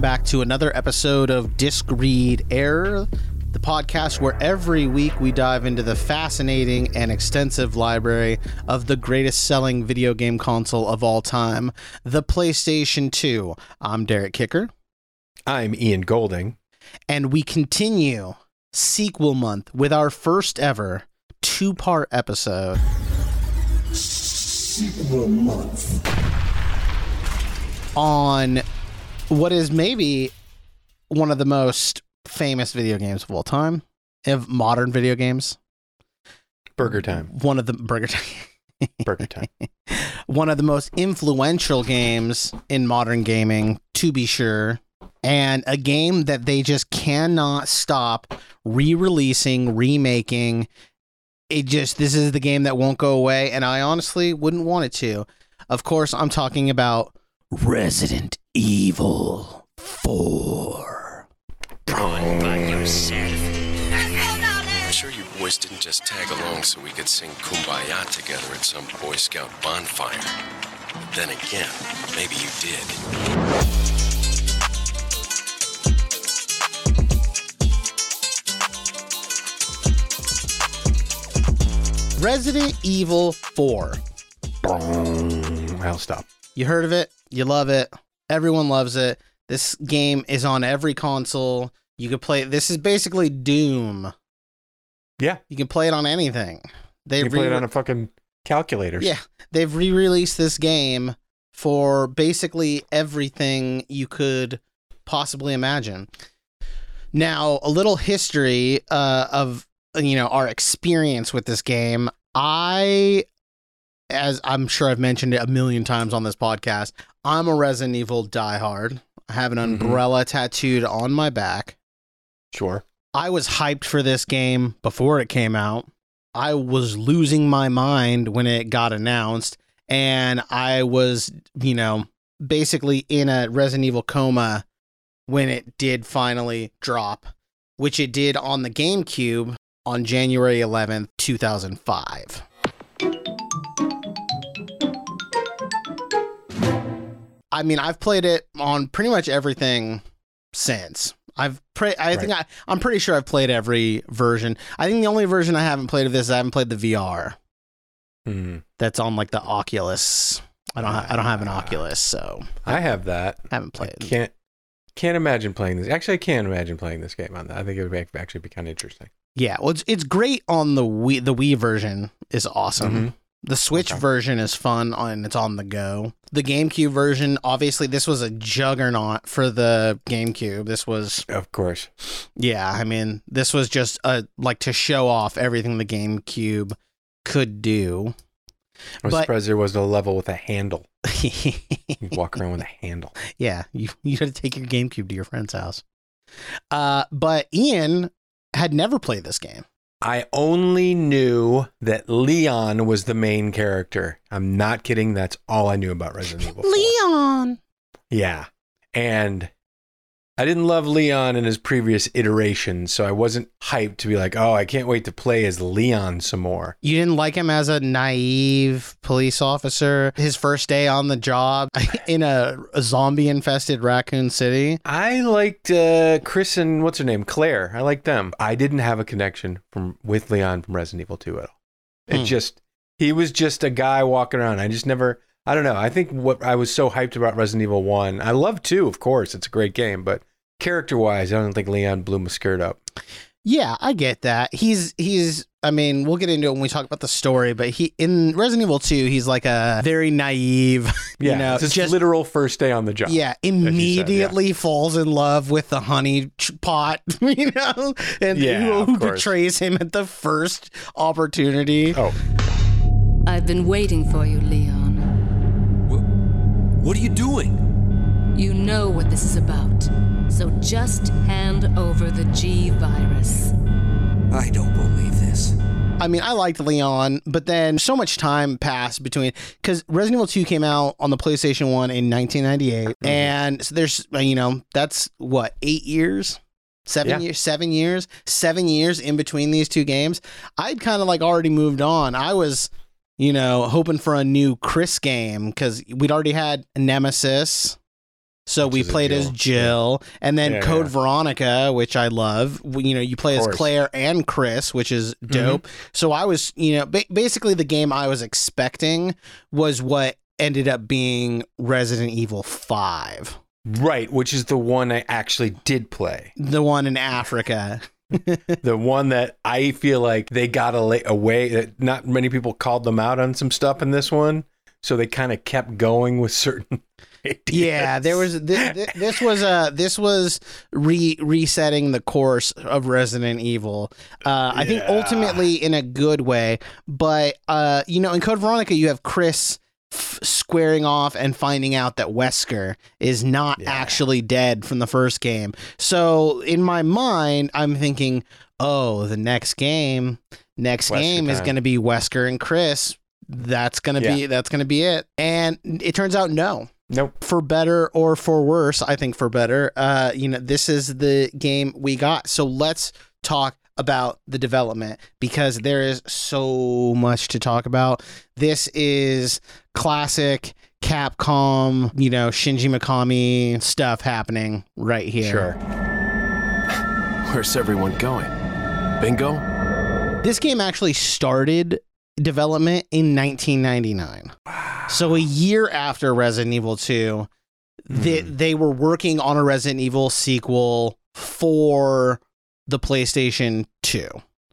welcome back to another episode of Disc Read Error, the podcast where every week we dive into the fascinating and extensive library of the greatest selling video game console of all time, the PlayStation 2. I'm Derek Kicker, I'm Ian Golding. and we continue sequel month with our first ever two part episode. Sequel month. On what is maybe one of the most famous video games of all time, of modern video games. Burger time. One of the Burger Time. Burger time. one of the most influential games in modern gaming, to be sure, and a game that they just cannot stop re-releasing, remaking. It just this is the game that won't go away, and I honestly wouldn't want it to. Of course, I'm talking about Resident Evil 4. I'm sure you boys didn't just tag along so we could sing Kumbaya together at some Boy Scout bonfire. Then again, maybe you did. Resident Evil 4. I'll stop. You heard of it, you love it, everyone loves it. This game is on every console. You could play this is basically Doom. Yeah. You can play it on anything. They You play it re- on a fucking calculator. Yeah, they've re-released this game for basically everything you could possibly imagine. Now, a little history uh, of you know our experience with this game. I, as I'm sure I've mentioned it a million times on this podcast, I'm a Resident Evil diehard. I have an Mhm. umbrella tattooed on my back. Sure. I was hyped for this game before it came out. I was losing my mind when it got announced, and I was, you know, basically in a Resident Evil coma when it did finally drop, which it did on the GameCube on January 11th, 2005. I mean, I've played it on pretty much everything since. I've pre- I think I I'm pretty sure I've played every version. I think the only version I haven't played of this is I haven't played the VR. Hmm. That's on like the Oculus. I don't ha- I don't have an Oculus, so I have that. I haven't played. it. can't can't imagine playing this. Actually, I can imagine playing this game on that. I think it would actually be kind of interesting. Yeah, well, it's it's great on the Wii. The Wii version is awesome. Mhm. The Switch Okay. version is fun and it's on the go. The GameCube version, obviously, this was a juggernaut for the GameCube. This was Of course. Yeah, I mean, this was just a like to show off everything the GameCube could do. I was But- surprised there was a level with a handle. You walk around with a handle. yeah, you you got to take your GameCube to your friend's house. Uh, but Ian had never played this game. I only knew that Leon was the main character. I'm not kidding. That's all I knew about Resident Evil. 4. Leon. Yeah. And I didn't love Leon in his previous iteration, so I wasn't hyped to be like, oh, I can't wait to play as Leon some more. You didn't like him as a naive police officer. His first day on the job in a, a zombie-infested Raccoon City. I liked uh, Chris and what's her name? Claire. I liked them. I didn't have a connection from with Leon from Resident Evil 2 at all. It Hmm. just he was just a guy walking around. I just never I don't know. I think what I was so hyped about Resident Evil 1. I love 2, of course. It's a great game, but character-wise, I don't think Leon blew my skirt up. Yeah, I get that. He's he's I mean, we'll get into it when we talk about the story, but he in Resident Evil 2, he's like a very naive, Yeah, you know, it's his just literal first day on the job. yeah, said, yeah. immediately falls in love with the honey pot, you know, and Yeah, who, of who betrays him at the first opportunity. Oh, I've been waiting for you, Leon. What are you doing? You know what this is about. So just hand over the G virus. I don't believe this. I mean, I liked Leon, but then so much time passed between because Resident Evil 2 came out on the PlayStation 1 in 1998. Mm-hmm. And so there's, you know, that's what, eight years? Seven Yeah. years, seven years, seven years in between these two games. I'd kind of like already moved on. I was, you know, hoping for a new Chris game because we'd already had Nemesis. So Which we played as Jill. Jill, and then Yeah, Code yeah. Veronica, which I love. You know, you play as. Mm-hmm. Claire and Chris, which is dope. So I was, you know, ba- basically the game I was expecting was what ended up being Resident Evil Five, Right, which is the one I actually did play. the one in Africa. the one that I feel like they got a away that not many people called them out on some stuff in this one, so they kind of kept going with certain. Yeah, there was this, this was uh this was re resetting the course of Resident Evil. Uh, I think ultimately in a good way, but uh, you know, in Code Veronica, you have Chris f- squaring off and finding out that Wesker is not Yeah. actually dead from the first game. So in my mind, I'm thinking, oh, the next game, next Wesker game is going to be Wesker and Chris. That's gonna be that's gonna be it, and it turns out no Nope. for better or for worse, I think for better. Uh, you know, this is the game we got. So let's talk about the development because there is so much to talk about. This is classic Capcom, you know, Shinji Mikami stuff happening right here. Sure. Where's everyone going? Bingo? This game actually started development in 1999. So a year after Resident Evil 2, they, Mhm. they were working on a Resident Evil sequel for the PlayStation 2,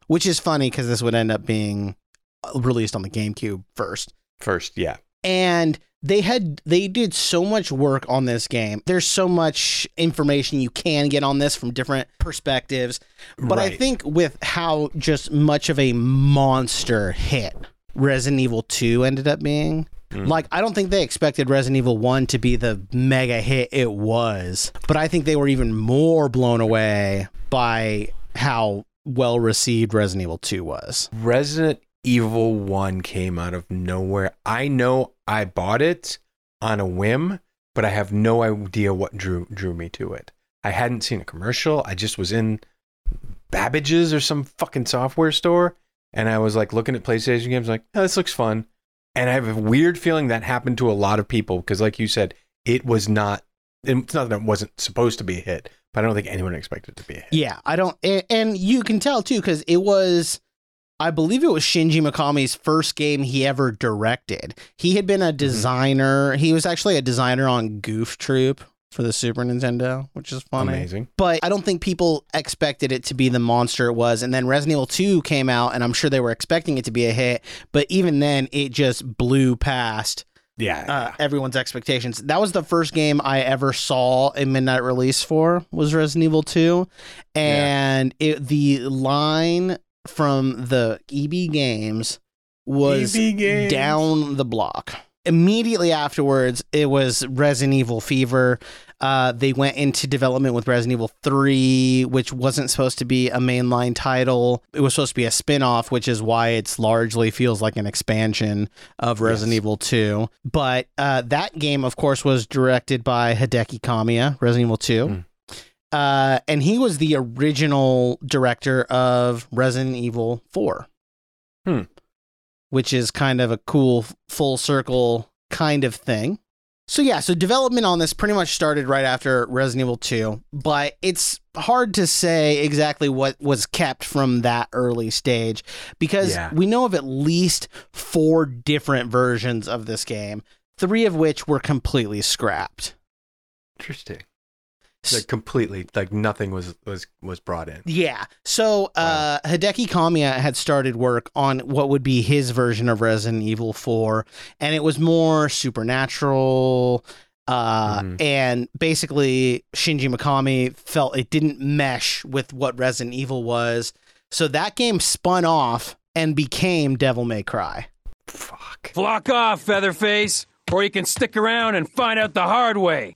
which is funny because this would end up being uh, released on the GameCube first. First, yeah. And they had they did so much work on this game. There's so much information you can get on this from different perspectives. But I think with how just much of a monster hit Resident Evil 2 ended up being, Mm. like I don't think they expected Resident Evil 1 to be the mega hit it was. But I think they were even more blown away by how well received Resident Evil 2 was. Resident Evil 1 came out of nowhere. I know I bought it on a whim, but I have no idea what drew drew me to it. I hadn't seen a commercial. I just was in Babbage's or some fucking software store and I was like looking at PlayStation games like, oh, this looks fun. And I have a weird feeling that happened to a lot of people because like you said, it was not it's not that it wasn't supposed to be a hit, but I don't think anyone expected it to be a hit. Yeah, I don't, and, and you can tell too because it was, I believe it was Shinji Mikami's first game he ever directed. He had been a mm-hmm. designer. He was actually a designer on Goof Troop for the Super Nintendo, which is funny. Amazing. But I don't think people expected it to be the monster it was. And then Resident Evil 2 came out, and I'm sure they were expecting it to be a hit. But even then, it just blew past Yeah. uh, everyone's expectations. That was the first game I ever saw a midnight release for was Resident Evil 2, and it the line from the EB Games was EB Games. down the block. Immediately afterwards, it was Resident Evil Fever. Uh, they went into development with Resident Evil 3, which wasn't supposed to be a mainline title. It was supposed to be a spin off, which is why it's largely feels like an expansion of Resident Yes. Evil 2. But uh, that game, of course, was directed by Hideki Kamiya, Resident Evil 2. Mm. Uh, and he was the original director of Resident Evil 4 Hmm. Which is kind of a cool full circle kind of thing. So yeah, so development on this pretty much started right after Resident Evil 2, but it's hard to say exactly what was kept from that early stage because Yeah. we know of at least four different versions of this game, three of which were completely scrapped. Interesting. Like completely, like nothing was was was brought in. Yeah. So uh, Hideki Kamiya had started work on what would be his version of Resident Evil 4, and it was more supernatural. Uh, Mhm. And basically, Shinji Mikami felt it didn't mesh with what Resident Evil was. So that game spun off and became Devil May Cry. Fuck. Flock off, Featherface, or you can stick around and find out the hard way.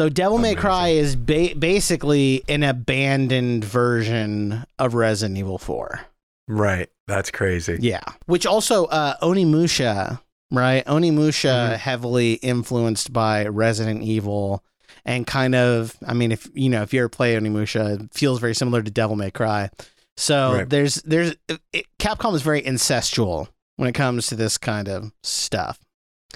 So Devil May Cry is ba- basically an abandoned version of Resident Evil 4. Right. That's crazy. Yeah. Which also uh Onimusha, right? Onimusha Mhm. heavily influenced by Resident Evil and kind of I mean if you know if you ever play Onimusha, it feels very similar to Devil May Cry. So Right. there's there's it, Capcom is very incestual when it comes to this kind of stuff.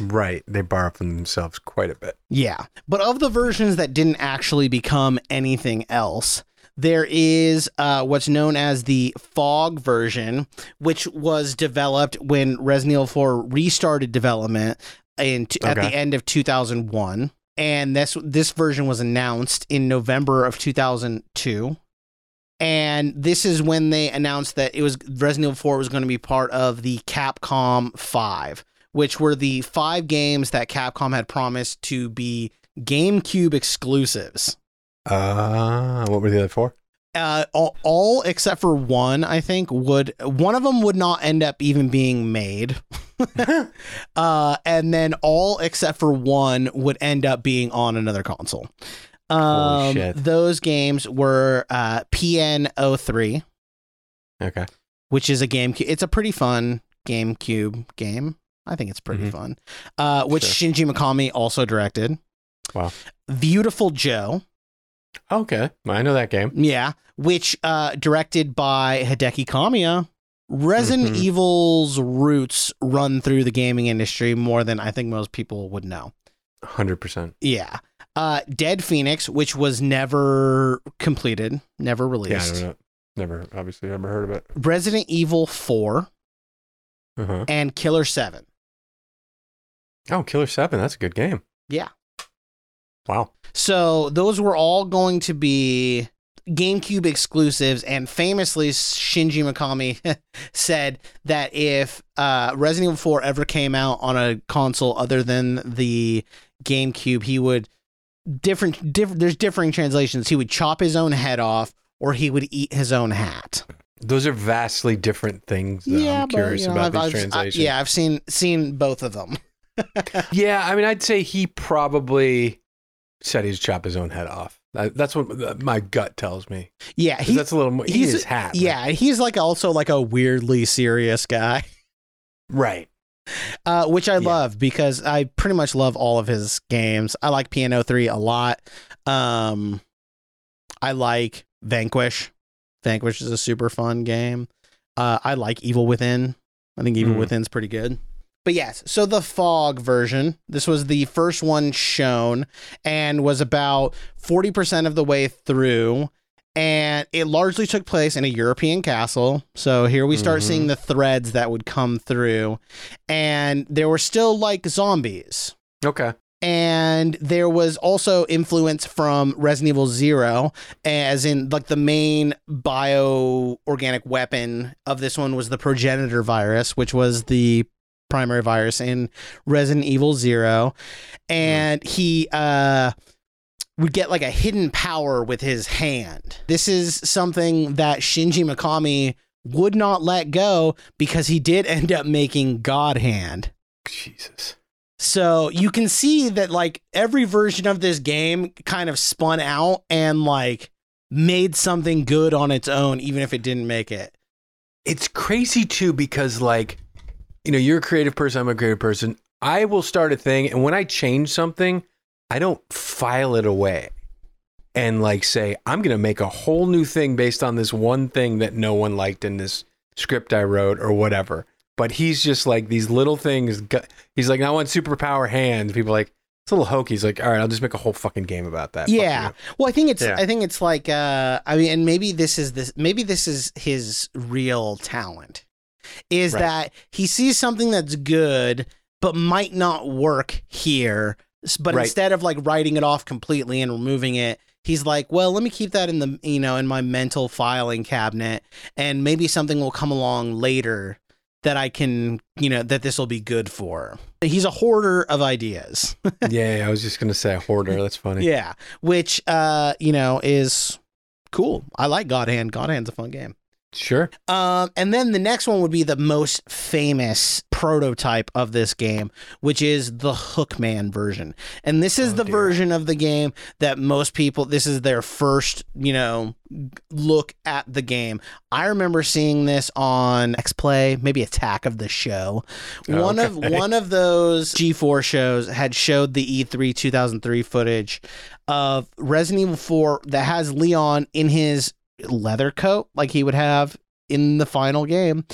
Right. They borrow from themselves quite a bit. Yeah. But of the versions that didn't actually become anything else, there is uh, what's known as the Fog version, which was developed when Resident Evil 4 restarted development in t- at the end of 2001. And this this version was announced in November of 2002. And this is when they announced that it was Resident Evil 4 was going to be part of the Capcom 5, which were the five games that Capcom had promised to be GameCube exclusives. Uh, what were the other four? Uh, all, all except for one, I think would one of them would not end up even being made. uh, and then all except for one would end up being on another console. Um, those games were uh, PN03, Okay. which is a GameCube. It's a pretty fun GameCube game. I think it's pretty Mhm. fun. Uh, which Shinji Mikami also directed. Wow. Beautiful Joe. Okay. I know that game. Yeah, which uh directed by Hideki Kamiya. Resident Mhm. Evil's roots run through the gaming industry more than I think most people would know. 100%. Yeah. Uh Dead Phoenix, which was never completed, never Yeah, I released. don't know. Never, obviously, never heard of it. Resident Evil 4 Uh-huh. and Killer 7. Oh, Killer 7. That's a good game. Yeah. Wow. So those were all going to be GameCube exclusives, and famously, Shinji Mikami said that if uh, Resident Evil 4 ever came out on a console other than the GameCube, he would different different. There's differing translations. He would chop his own head off, or he would eat his own hat. Those are vastly different things. Though. I'm curious you know, about I've- these I've- I- translations. yeah, I've seen seen both of them. Yeah, I mean, I'd say he probably said he'd chop his own head off. That's what my gut tells me. Yeah, he, that's a little more. He's hat. yeah, he's like also like a weirdly serious guy. Right. uh, which I Yeah. love because I pretty much love all of his games. I like PN03 a lot. Um, I like Vanquish. Vanquish is a super fun game. Uh, I like Evil Within. I think Evil Mhm. Within's pretty good. But yes, so the Fog version, this was the first one shown and was about 40% of the way through. And it largely took place in a European castle. So here we start Mhm. seeing the threads that would come through. And there were still like zombies Okay. and there was also influence from Resident Evil Zero, as in like the main bio organic weapon of this one was the progenitor virus, which was the primary virus in Resident Evil Zero, and he uh would get like a hidden power with his hand. This is something that Shinji Mikami would not let go because he did end up making God Hand. Jesus. So you can see that like every version of this game kind of spun out and like made something good on its own, even if it didn't make it. It's crazy too because like, you know, you're a creative person. I'm a creative person. I will start a thing, and when I change something, I don't file it away and like say I'm gonna make a whole new thing based on this one thing that no one liked in this script I wrote or whatever. But he's just like these little things. He's like, I want superpower hands. People are like it's a little hokey. He's like, all right, I'll just make a whole fucking game about that. Yeah. Well, I think it's Yeah. I think it's like uh I mean and maybe this is this maybe this is his real talent. Is Right. that he sees something that's good but might not work here. But Right. instead of like writing it off completely and removing it, he's like, well, let me keep that in the you know in my mental filing cabinet, and maybe something will come along later that I can you know that this will be good for. He's a hoarder of ideas. yeah, I was just gonna say hoarder. That's funny. yeah, which uh you know is cool. I like God Hand. God Hand's a fun game. Sure. Um, and then the next one would be the most famous prototype of this game, which is the Hookman version. And this is Oh, the dear. version of the game that most people, this is their first, you know, look at the game. I remember seeing this on X Play, maybe Attack of the Show. One of one of those G4 shows had showed the E E3 2003 footage of Resident Evil 4 that has Leon in his leather coat like he would have in the final game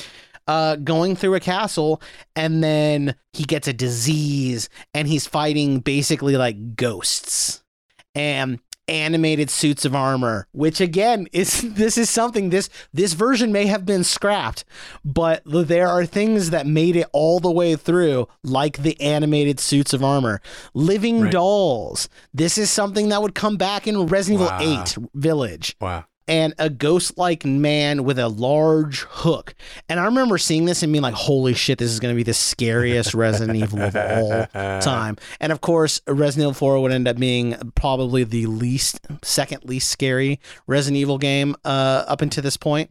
uh, going through a castle, and then he gets a disease, and he's fighting basically like ghosts and animated suits of armor. Which again is this is something this this version may have been scrapped, but there are things that made it all the way through, like the animated suits of armor, living Right. dolls. This is something that would come back in Resident Wow. Evil Eight Village Wow. And a ghost like man with a large hook. And I remember seeing this and being like, holy shit, this is going to be the scariest Resident Evil of all time. And of course, Resident Evil 4 would end up being probably the least, second least scary Resident Evil game uh, up until this point.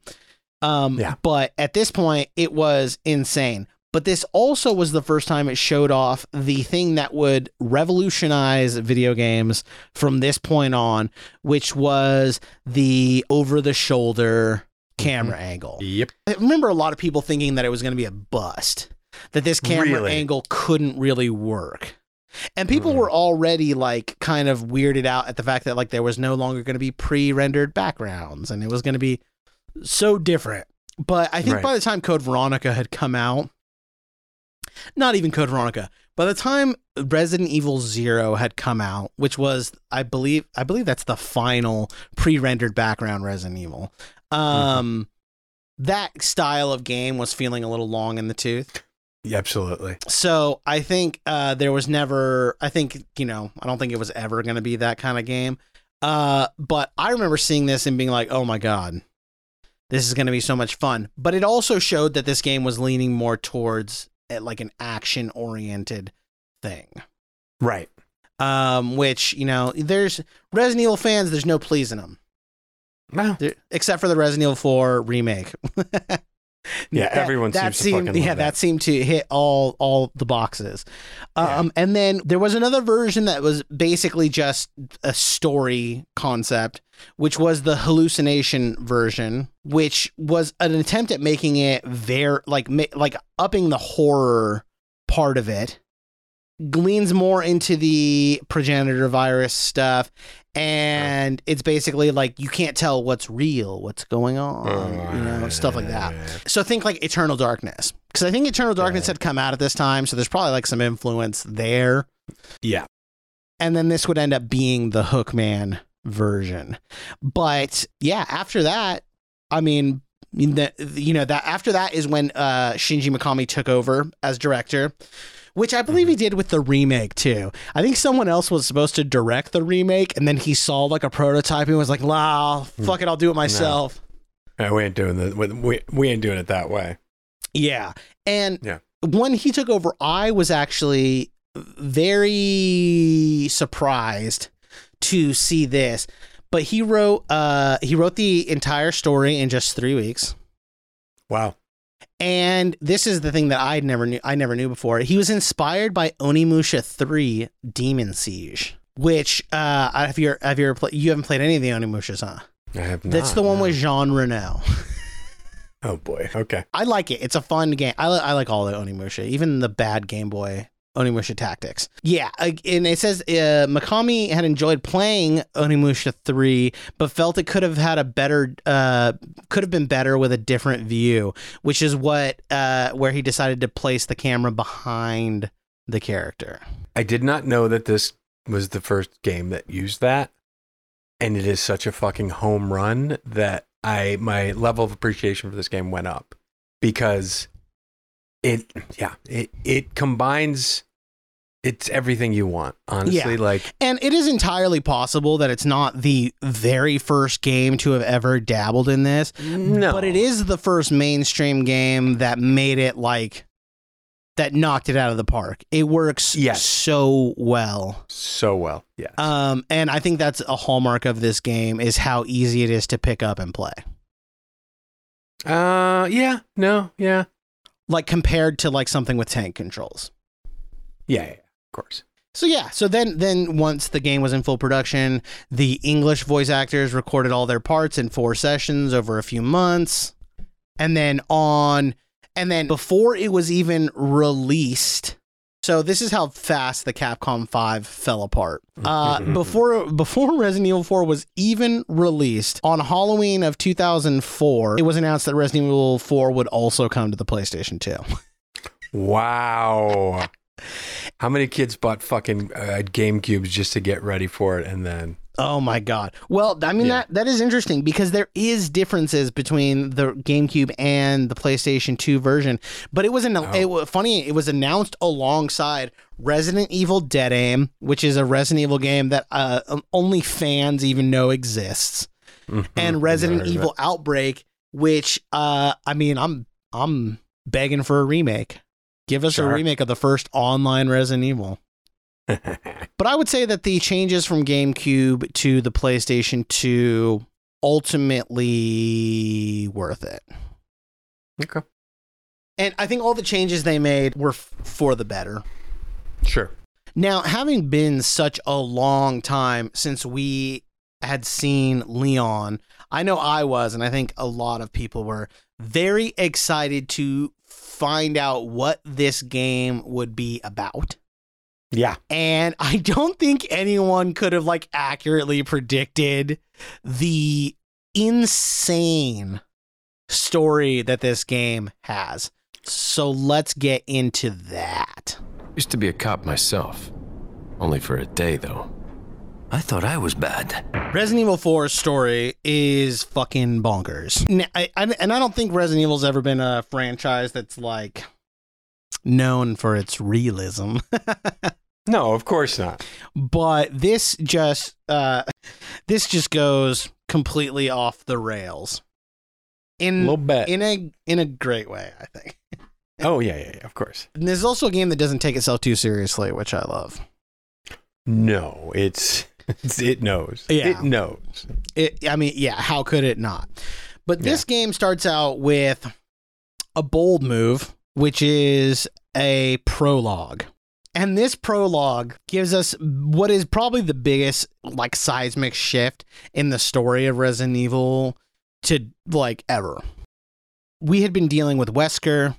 Um, Yeah. But at this point, it was insane. But this also was the first time it showed off the thing that would revolutionize video games from this point on, which was the over the shoulder camera mm-hmm. angle. Yep. I remember a lot of people thinking that it was going to be a bust, that this camera Really? angle couldn't really work. And people mm. were already like kind of weirded out at the fact that like there was no longer going to be pre-rendered backgrounds and it was going to be so different. But I think Right. by the time Code Veronica had come out, not even Code Veronica, by the time Resident Evil 0 had come out, which was I believe I believe that's the final pre-rendered background Resident Evil. Um that style of game was feeling a little long in the tooth. Yeah, absolutely. So I think uh, there was never. I think you know. I don't think it was ever going to be that kind of game. Uh, but I remember seeing this and being like, "Oh my god, this is going to be so much fun." But it also showed that this game was leaning more towards uh, like an action-oriented thing. Right. Um, which you know, there's Resident Evil fans. There's no pleasing them, No. There- except for the Resident Evil 4 remake. Yeah, That- everyone that seems to seemed, fucking yeah, that that. seemed to hit all all the boxes. Yeah. Um, and then there was another version that was basically just a story concept, which was the hallucination version, which was an attempt at making it very like like upping the horror part of it. Leans more into the progenitor virus stuff, and it's basically like you can't tell what's real, what's going on, you know, stuff like that. So think like Eternal Darkness, because I think Eternal Darkness had come out at this time, so there's probably like some influence there. Yeah. And then this would end up being the Hookman version. But yeah, after that, I mean, the, you know that after that is when uh, Shinji Mikami took over as director. Which I believe he did with the remake too. I think someone else was supposed to direct the remake, and then he saw like a prototype and was like, "Wow, fuck it, I'll do it myself." Yeah, we ain't doing the we, we, ain't doing it that way. Yeah. And Yeah. when he took over, I was actually very surprised to see this. But he wrote uh he wrote the entire story in just 3 weeks. Wow. And this is the thing that I never knew I never knew before. He was inspired by Onimusha 3 Demon Siege, which uh have you have you ever played you haven't played any of the Onimushas, huh? I have not. That's the one no. with Jean Reno. Oh boy. Okay. I like it. It's a fun game. I, li- I like all the Onimusha, even the bad Game Boy Onimusha Tactics. Yeah, and it says uh, Mikami had enjoyed playing Onimusha 3, but felt it could have had a better, uh, could have been better with a different view, which is what, uh, where he decided to place the camera behind the character. I did not know that this was the first game that used that. And it is such a fucking home run that I my level of appreciation for this game went up because it yeah, it it combines it's everything you want. Honestly, Yeah. like And it is entirely possible that it's not the very first game to have ever dabbled in this. no. But it is the first mainstream game that made it like that knocked it out of the park. It works Yes. so well. so well. Yeah. Um, and I think that's a hallmark of this game is how easy it is to pick up and play. Uh yeah, no, yeah. Like compared to like something with tank controls. Yeah, yeah, of course. So yeah, so then then once the game was in full production, the English voice actors recorded all their parts in four sessions over a few months. And then on and then before it was even released, So this is how fast the Capcom 5 fell apart. Uh, before before Resident Evil 4 was even released on Halloween of 2004, it was announced that Resident Evil 4 would also come to the PlayStation 2. Wow. How many kids bought fucking uh, GameCubes just to get ready for it and then Oh my god. Well, I mean Yeah. that that is interesting because there is differences between the GameCube and the PlayStation 2 version. But it was an Oh. it was funny, it was announced alongside Resident Evil Dead Aim, which is a Resident Evil game that uh, um, only fans even know exists. and Resident Evil Outbreak, which uh I mean, I'm I'm begging for a remake. Give us a remake of the first online Resident Evil. But I would say that the changes from GameCube to the PlayStation 2 ultimately worth it. Okay. And I think all the changes they made were f- for the better. Sure. Now, having been such a long time since we had seen Leon, I know I was, and I think a lot of people were very excited to find out what this game would be about. Yeah. And I don't think anyone could have like accurately predicted the insane story that this game has. So let's get into that. Used to be a cop myself. Only for a day, though. I thought I was bad. Resident Evil 4's story is fucking bonkers. N- I- I- and I don't think Resident Evil's ever been a franchise that's like known for its realism. No, of course not. but this just uh this just goes completely off the rails A in little bit. in a in a great way i think oh yeah, yeah, yeah, of course. and this is also a game that doesn't take itself too seriously which i love No, it's, it's it knows. Yeah. It knows. it, i mean yeah how could it not but this game starts out with a bold move which is a prologue and this prologue gives us what is probably the biggest like seismic shift in the story of Resident Evil to like ever. We had been dealing with Wesker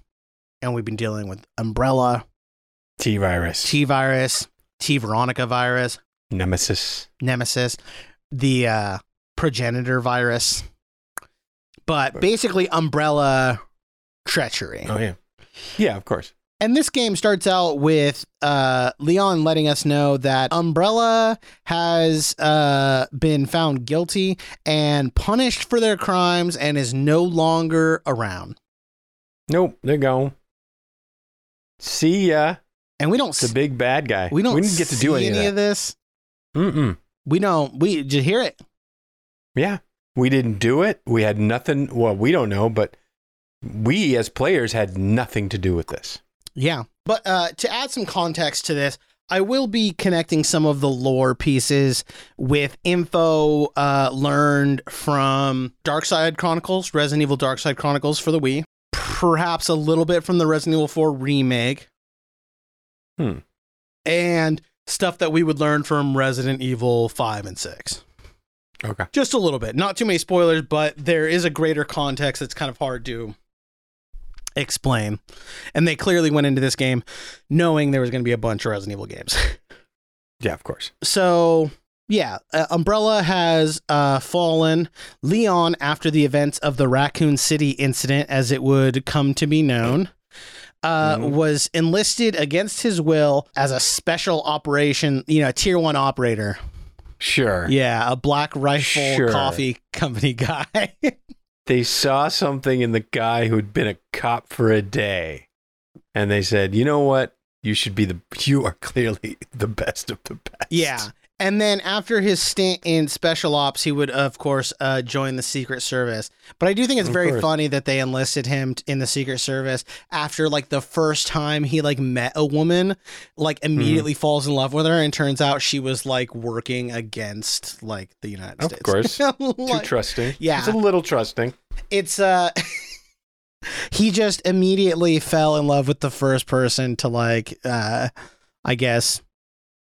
and we've been dealing with Umbrella, T virus. T virus, T Veronica virus, Nemesis. Nemesis, the uh, progenitor virus. But basically Umbrella treachery. Oh yeah. Yeah, of course. And this game starts out with uh, Leon letting us know that Umbrella has uh, been found guilty and punished for their crimes and is no longer around. Nope, they're gone. See ya. And we don't The s- big bad guy. we don't We didn't get to do any, any of that. this. Mm-mm. We don't. We did you hear it? Yeah. We didn't do it. We had nothing. Well, we don't know, but we as players had nothing to do with this. Yeah. But uh, to add some context to this, I will be connecting some of the lore pieces with info uh, learned from Dark Side Chronicles, Resident Evil Dark Side Chronicles for the Wii, perhaps a little bit from the Resident Evil 4 remake, Hmm. and stuff that we would learn from Resident Evil 5 and 6. Okay. Just a little bit. Not too many spoilers, but there is a greater context that's kind of hard to explain. And they clearly went into this game knowing there was going to be a bunch of Resident Evil games. Yeah, of course. so, yeah, uh, Umbrella has uh, fallen. Leon, after the events of the Raccoon City incident, as it would come to be known, uh, Mhm. was enlisted against his will as a special operation, you know, tier one operator. Sure. Yeah, a black rifle Sure. coffee company guy. They saw something in the guy who'd been a cop for a day. And they said, you know what? You should be the, you are clearly the best of the best. yeah. And then after his stint in special ops, he would, of course, uh, join the Secret Service. But I do think it's Of very course. funny that they enlisted him in the Secret Service after like the first time he like met a woman, like Mm-hmm. immediately falls in love with her, and turns out she was like working against like the United States. Of course. Too trusting. yeah. It's a little trusting. it's uh he just immediately fell in love with the first person to like uh i guess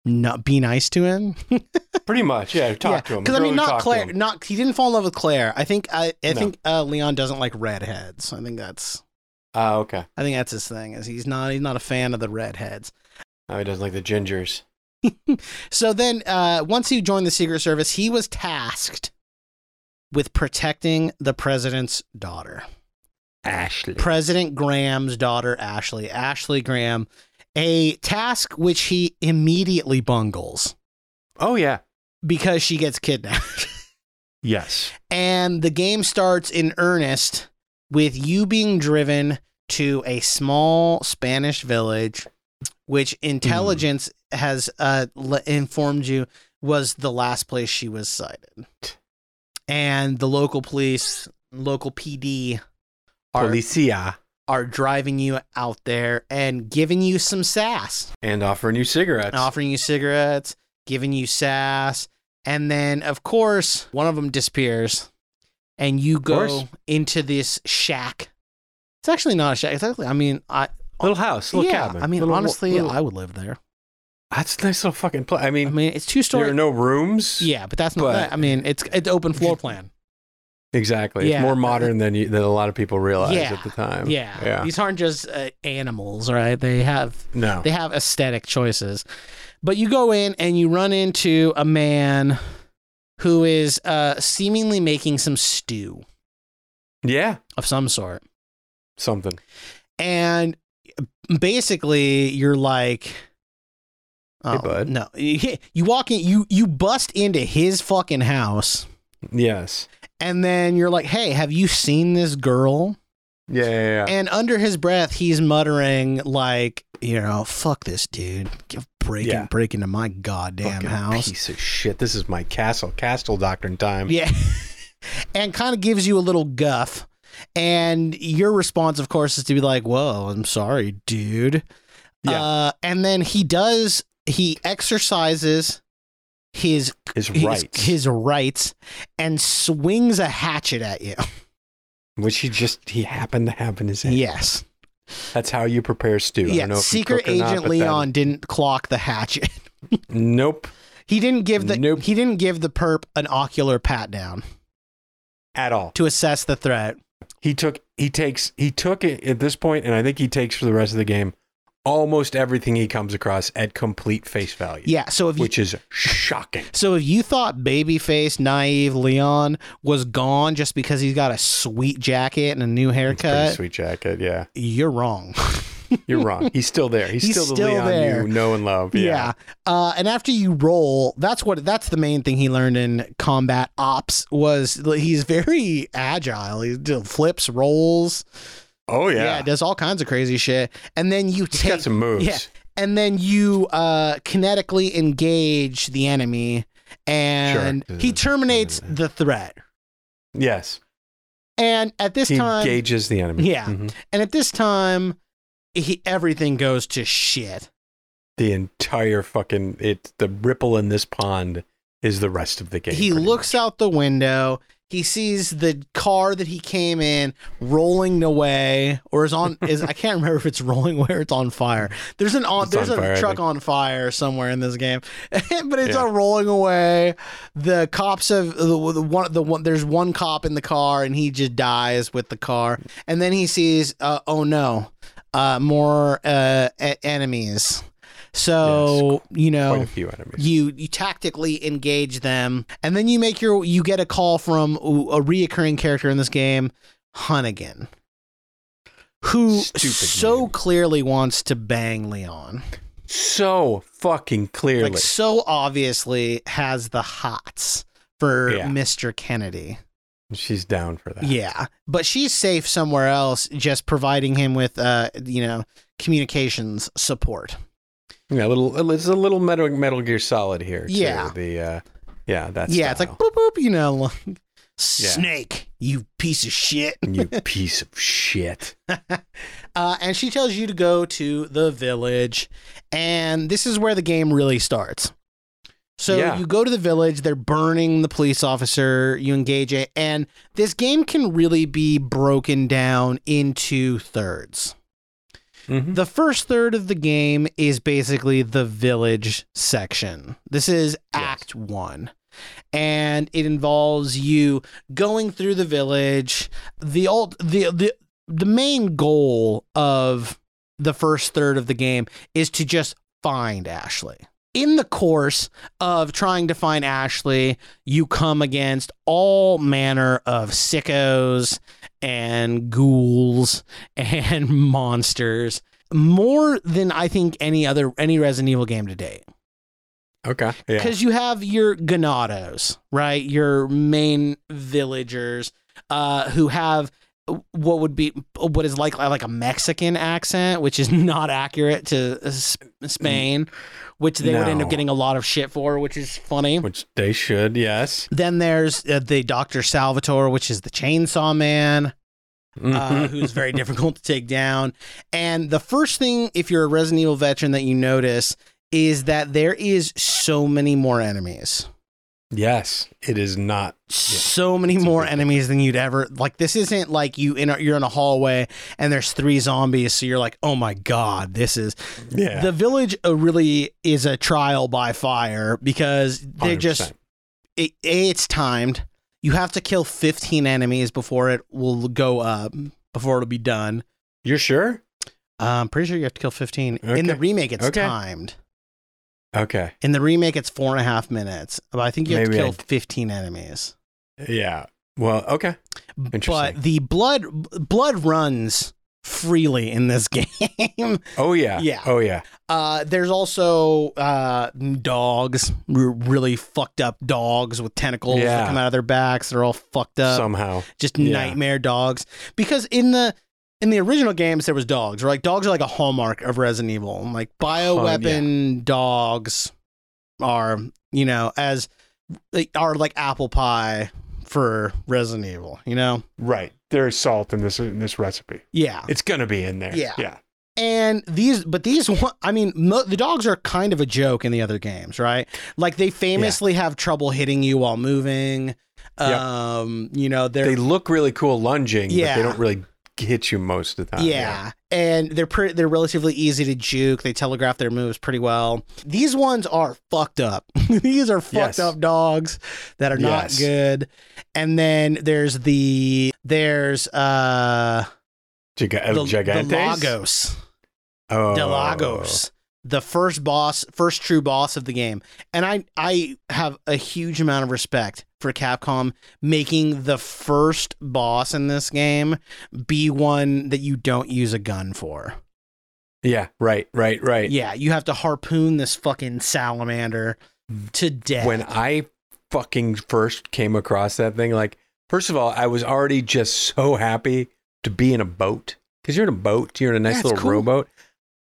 not be nice to him Pretty much. Yeah. Talk to him. because i mean not claire not he didn't fall in love with claire i think i i No. think uh leon doesn't like redheads i think that's Ah, okay. i think that's his thing is he's not he's not a fan of the redheads Oh, he doesn't like the gingers. So then, uh, once he joined the Secret Service, he was tasked with protecting the president's daughter, Ashley. President Graham's daughter, Ashley. Ashley Graham, a task which he immediately bungles oh yeah. because she gets kidnapped. Yes. and the game starts in earnest with you being driven to a small Spanish village, which intelligence has uh, le- informed you was the last place she was sighted. And the local police, local PD, are, Policia. Are driving you out there and giving you some sass, And offering you cigarettes. offering you cigarettes, giving you sass. And then, of course, one of them disappears and you go into this shack. It's actually not a shack. It's actually, I mean, I, little house, little yeah, cabin. I mean, Little- honestly, little- I would live there. that's a nice little fucking place. I mean, I mean, it's two there are no rooms. yeah, but that's not but- that. I mean, it's it's open floor plan. Exactly. Yeah. It's more modern than you, than a lot of people realize Yeah. at the time. Yeah. Yeah. These aren't just uh, animals, right? They have no. they have aesthetic choices. But you go in and you run into a man who is uh, seemingly making some stew yeah. of some sort. Something. And basically, you're like, oh, bud. No, you you walk in, you you bust into his fucking house, Yes. And then you're like, hey, have you seen this girl? Yeah. Yeah. yeah. And under his breath, he's muttering like, you know, fuck this dude, Get- break in, Yeah. break into my goddamn Fucking house. Piece of shit. This is my castle. Castle doctrine time. Yeah. and kind of gives you a little guff. And your response, of course, is to be like, whoa, I'm sorry, dude. Yeah. Uh, and then he does, he exercises his, His his, rights. his rights and swings a hatchet at you. which he just he happened to have in his hand. yes. That's how you prepare stew. I don't know Yeah. Secret not, Agent but Leon didn't clock the hatchet. nope. He didn't give the Nope. he didn't give the perp an ocular pat down At all. to assess the threat. He took he takes he took it at this point, and I think he takes for the rest of the game almost everything he comes across at complete face value. Yeah. So if you Which is shocking. So if you thought babyface naive Leon was gone just because he's got a sweet jacket and a new haircut, sweet jacket, yeah. you're wrong. You're wrong. He's still there. He's, He's still the still Leon there. you know and love. yeah. Yeah. Uh, and after you roll, that's what that's the main thing he learned in combat ops was he's very agile. He flips, rolls, Oh yeah. Yeah, does all kinds of crazy shit. And then you He's take got some moves. Yeah. and then you uh, kinetically engage the enemy, and Sure. he terminates the threat. Yes. And at this He time, engages the enemy. Yeah. Mhm. and at this time, he, everything goes to shit. The entire fucking it the ripple in this pond is the rest of the game. he looks much. out the window. He sees the car that he came in rolling away, or is on. Is I can't remember if it's rolling away or it's on fire. There's an on. It's there's on a fire, truck on fire somewhere in this game, but it's Yeah. rolling away. The cops have the, the one. The one. There's one cop in the car, and he just dies with the car. And then he sees, uh, oh no, uh, more uh, enemies. So you know, quite a few enemies. you you tactically engage them and then you make your you get a call from a reoccurring character in this game hunnigan who Stupid so name. clearly wants to bang leon so fucking clearly. like so obviously has the hots for Yeah. mr kennedy She's down for that. yeah but she's safe somewhere else just providing him with uh you know communications support Yeah, a little it's a little Metal Metal Gear Solid here. too. Yeah. The uh yeah, that's yeah it's like boop boop you know snake you piece of shit you piece of shit. uh, and she tells you to go to the village, and this is where the game really starts. So Yeah. you go to the village, they're burning the police officer, you engage it, and this game can really be broken down into thirds. Mhm. The first third of the game is basically the village section. This is Act One. And it involves you going through the village. The old the the the main goal of the first third of the game is to just find Ashley. In the course of trying to find Ashley, you come against all manner of sickos and ghouls and monsters more than I think any other any Resident Evil game to date Okay. Yeah. because you have your ganados, right? Your main villagers uh, who have what would be what is like like a Mexican accent, which is not accurate to S- Spain, which they would end up getting a lot of shit for, which is funny. Which they should, yes. Then there's uh, the Doctor Salvador, which is the Chainsaw Man uh, Mhm. who's very difficult to take down. And the first thing, if you're a Resident Evil veteran, that you notice is that there is so many more enemies. Yes, it is not. So many more enemies than you'd ever like. This isn't like you in a, you're in a hallway and there's three zombies, so you're like, oh my god, this is Yeah. the village. Uh, really is a trial by fire because they're just it, A, it's timed. You have to kill 15 enemies before it will go up, before it'll be done. You're sure? I'm pretty sure you have to kill 15. In the remake, it's Okay. timed. Okay. In the remake, it's four and a half minutes. But I think you have Maybe to I kill d- 15 enemies. Yeah. Well, okay. Interesting. But the blood blood runs freely in this game. Oh yeah. Yeah. Oh yeah. Uh, there's also uh, dogs, r- really fucked up dogs with tentacles that come out of their backs. They're all fucked up. Somehow. just Yeah. nightmare dogs because in the in the original games there was dogs right dogs are like a hallmark of resident evil like bioweapon dogs are you know as they are like apple pie for resident evil you know Right. There's salt in this in this recipe. yeah It's gonna be in there. Yeah. Yeah. and these but these i mean mo- the dogs are kind of a joke in the other games right like they famously have trouble hitting you while moving um you know they're They look really cool lunging, Yeah. but they don't really hit you most of the time. Yeah. And they're pretty they're relatively easy to juke. They telegraph their moves pretty well. These ones are fucked up. These are fucked Yes. up dogs that are not Yes. good. And then there's the there's uh Giga- El the, the Gigantes? Lagos. Oh. Del Lagos. The first boss, first true boss of the game. And I I have a huge amount of respect for Capcom making the first boss in this game be one that you don't use a gun for. Yeah. Right. Right. Right. Yeah, you have to harpoon this fucking salamander to death. When I fucking first came across that thing, like, first of all, I was already just so happy to be in a boat because you're in a boat, you're in a nice Yeah, little cool. rowboat.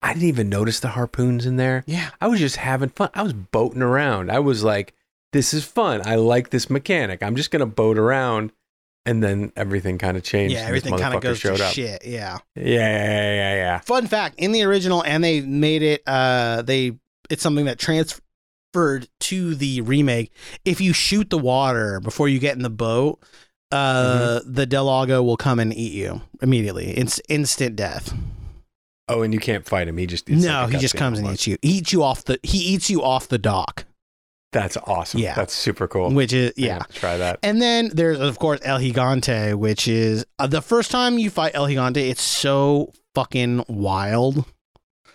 I didn't even notice the harpoons in there. yeah, I was just having fun. I was boating around. I was like, this is fun. I like this mechanic. I'm just gonna boat around. And then everything kind of changed. yeah, everything kind of goes showed to up. shit. Yeah. Yeah, yeah, yeah, yeah, yeah. Fun fact: in the original, and they made it. Uh, they it's something that transferred to the remake. If you shoot the water before you get in the boat, uh, Mm-hmm. the Del Lago will come and eat you immediately. It's instant death. Oh, and you can't fight him. He just no, like he just comes and eats you. He eats you off the. He eats you off the dock, That's awesome. Yeah. that's super cool. which is yeah. try that. And then there's of course El Gigante, which is uh, the first time you fight El Gigante, it's so fucking wild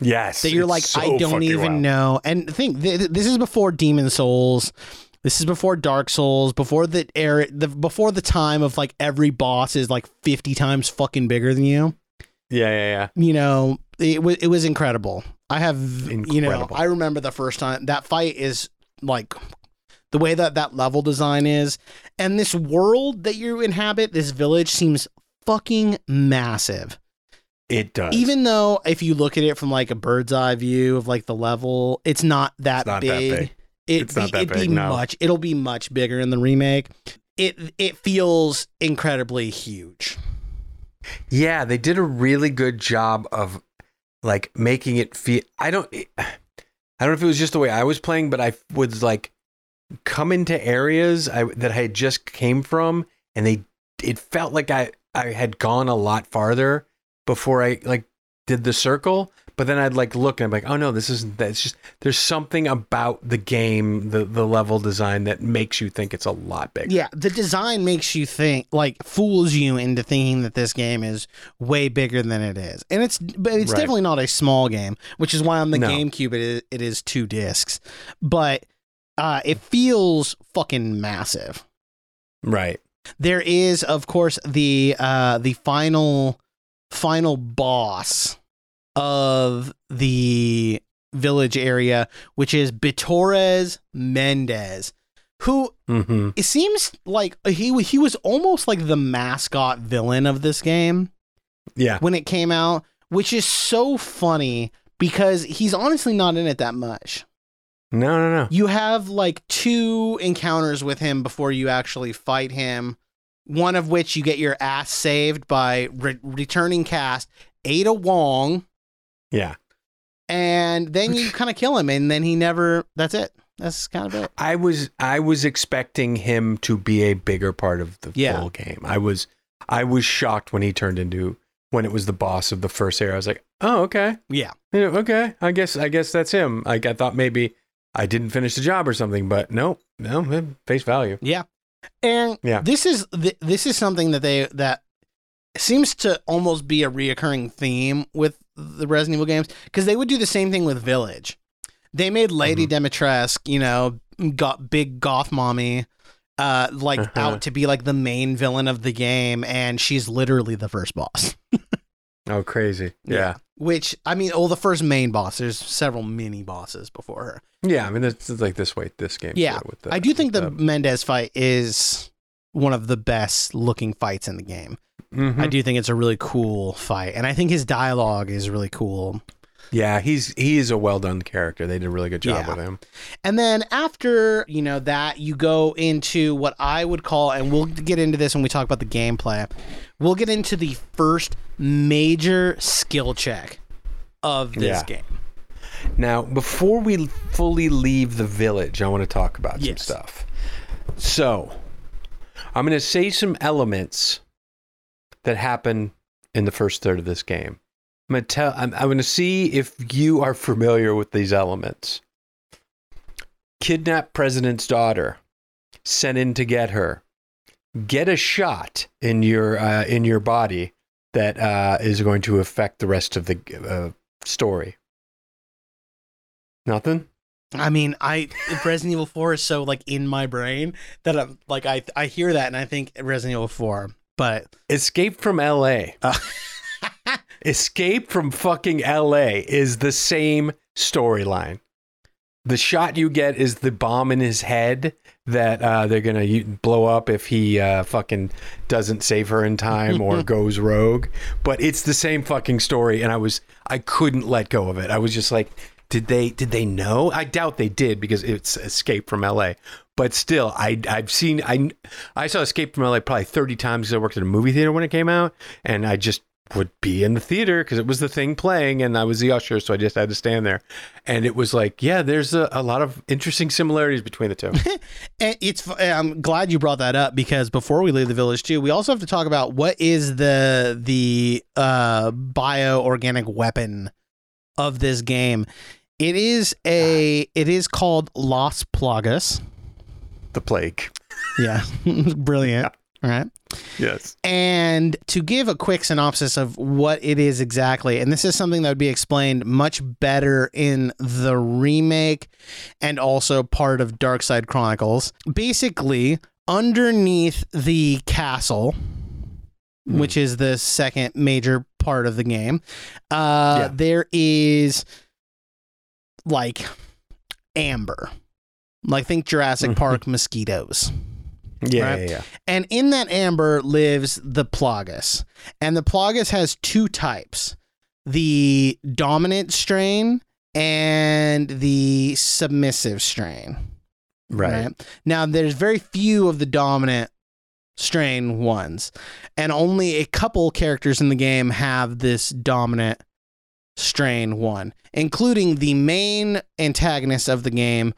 Yes, that you're like, so I don't even wild. know. And think th- th- this is before Demon's Souls. This is before Dark Souls, before the era, the before the time of like every boss is like 50 times fucking bigger than you. Yeah, yeah, yeah. You know, it was it was incredible. I have you know, I remember the first time that fight is like the way that that level design is and this world that you inhabit, this village seems fucking massive. It does. Even though if you look at it from like a bird's eye view of like the level, it's not that It's not that big. big. It It's not be, that it'd big, be no. much. It'll be much bigger in the remake. It it feels incredibly huge. yeah, they did a really good job of like making it feel. I don't. I don't know if it was just the way I was playing, but I was like come into areas I, that I had just came from, and they it felt like I I had gone a lot farther before I like did the circle. But then I'd like look and I'm like, oh no, this isn't that. It's just there's something about the game, the the level design that makes you think it's a lot bigger. Yeah, the design makes you think, like, fools you into thinking that this game is way bigger than it is, and it's, but it's Right. definitely not a small game, which is why on the No. GameCube it is, it is two discs, but uh, it feels fucking massive. Right. There is, of course, the uh, the final final boss of the village area, which is Bitores Mendez, who Mm-hmm. it seems like he he was almost like the mascot villain of this game Yeah. when it came out, which is so funny because he's honestly not in it that much. No, no, no. You have like two encounters with him before you actually fight him. One of which you get your ass saved by re- returning cast Ada Wong, Yeah. and then you kind of kill him, and then he never. That's it. That's kind of it. I was I was expecting him to be a bigger part of the Yeah. full game. I was I was shocked when he turned into when it was the boss of the first area. I was like, oh okay, Yeah. Yeah, okay. I guess I guess that's him. Like I thought maybe I didn't finish the job or something, but no, no, eh, face value. Yeah. And Yeah. this is th- this is something that they that seems to almost be a reoccurring theme with the Resident Evil games because they would do the same thing with Village. They made Lady Mm-hmm. You know, got big goth mommy, uh, like Uh-huh. out to be like the main villain of the game, and she's literally the first boss. Oh, crazy. Yeah. Which I mean, oh, the first main boss. There's several mini bosses before her. Yeah, I mean it's, it's like this way this game. Yeah, with the, I do think the Mendez fight is one of the best looking fights in the game. Mhm. I do think it's a really cool fight, and I think his dialogue is really cool. Yeah, he's he is a well done character. They did a really good job Yeah. with him. And then after you know that, you go into what I would call, and we'll get into this when we talk about the gameplay. We'll get into the first major skill check of this Yeah. game. Now, before we fully leave the village, I want to talk about some stuff. So, I'm going to say some elements that happen in the first third of this game. I'm going to tell. I'm, I'm going to see if you are familiar with these elements. Kidnap president's daughter, sent in to get her. Get a shot in your uh, in your body that uh, is going to affect the rest of the uh, story. Nothing. I mean, I Resident Evil Four is so like in my brain that I'm like I I hear that and I think Resident Evil Four, but Escape from LA. uh, Escape from fucking LA is the same storyline. The shot you get is the bomb in his head that uh, they're gonna blow up if he uh, fucking doesn't save her in time or goes rogue. But it's the same fucking story, and I was I couldn't let go of it. I was just like, did they did they know? I doubt they did because it's Escape from LA. But still, I I've seen I I saw Escape from LA probably thirty times I worked at a movie theater when it came out, and I just would be in the theater because it was the thing playing and I was the usher, so I just had to stand there. And it was like, yeah, there's a, a lot of interesting similarities between the two. And it's I'm glad you brought that up because before we leave the village too, we also have to talk about what is the the uh bioorganic weapon of this game. It is a ah. it is called Las Plagas. the plague. Yeah. Brilliant. Right. Yes. And to give a quick synopsis of what it is exactly, and this is something that would be explained much better in the remake and also part of Darkside Chronicles. Basically, underneath the castle, which is the second major part of the game, uh, Yeah. there is like amber. Like think Jurassic Park mosquitoes. Yeah, Right. yeah, yeah. And in that amber lives the Plagas. And the Plagas has two types the dominant strain and the submissive strain. Right. Now, there's very few of the dominant strain ones, and only a couple characters in the game have this dominant strain one, including the main antagonist of the game,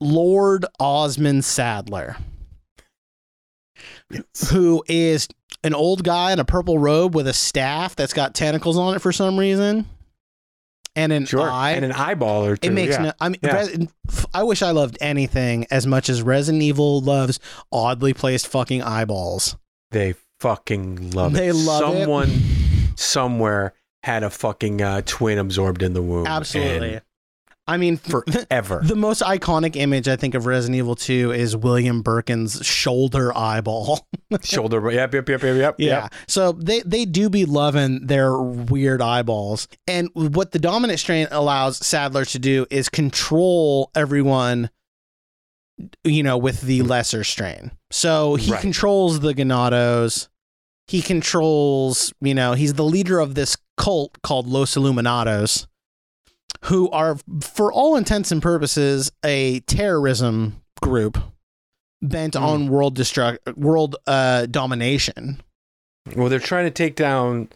Lord Osmond Sadler who is an old guy in a purple robe with a staff that's got tentacles on it for some reason. And an Sure. eye. and an eyeball or two. it makes yeah. no. I mean, Yeah. I wish I loved anything as much as Resident Evil loves oddly placed fucking eyeballs. They fucking love They it. love it. Someone somewhere had a fucking uh, twin absorbed in the womb. Absolutely. I mean, Forever. the most iconic image I think of Resident Evil 2 is William Birkin's shoulder eyeball. Shoulder. Yep, yep, yep, yep, yep. Yeah. yep. So they they do be loving their weird eyeballs. And what the dominant strain allows Sadler to do is control everyone you know with the lesser strain. So he Right. controls the Ganados. He controls, you know, he's the leader of this cult called Los Iluminados who are for all intents and purposes a terrorism group bent Hmm. on world destruct world uh domination. Well, they're trying to take down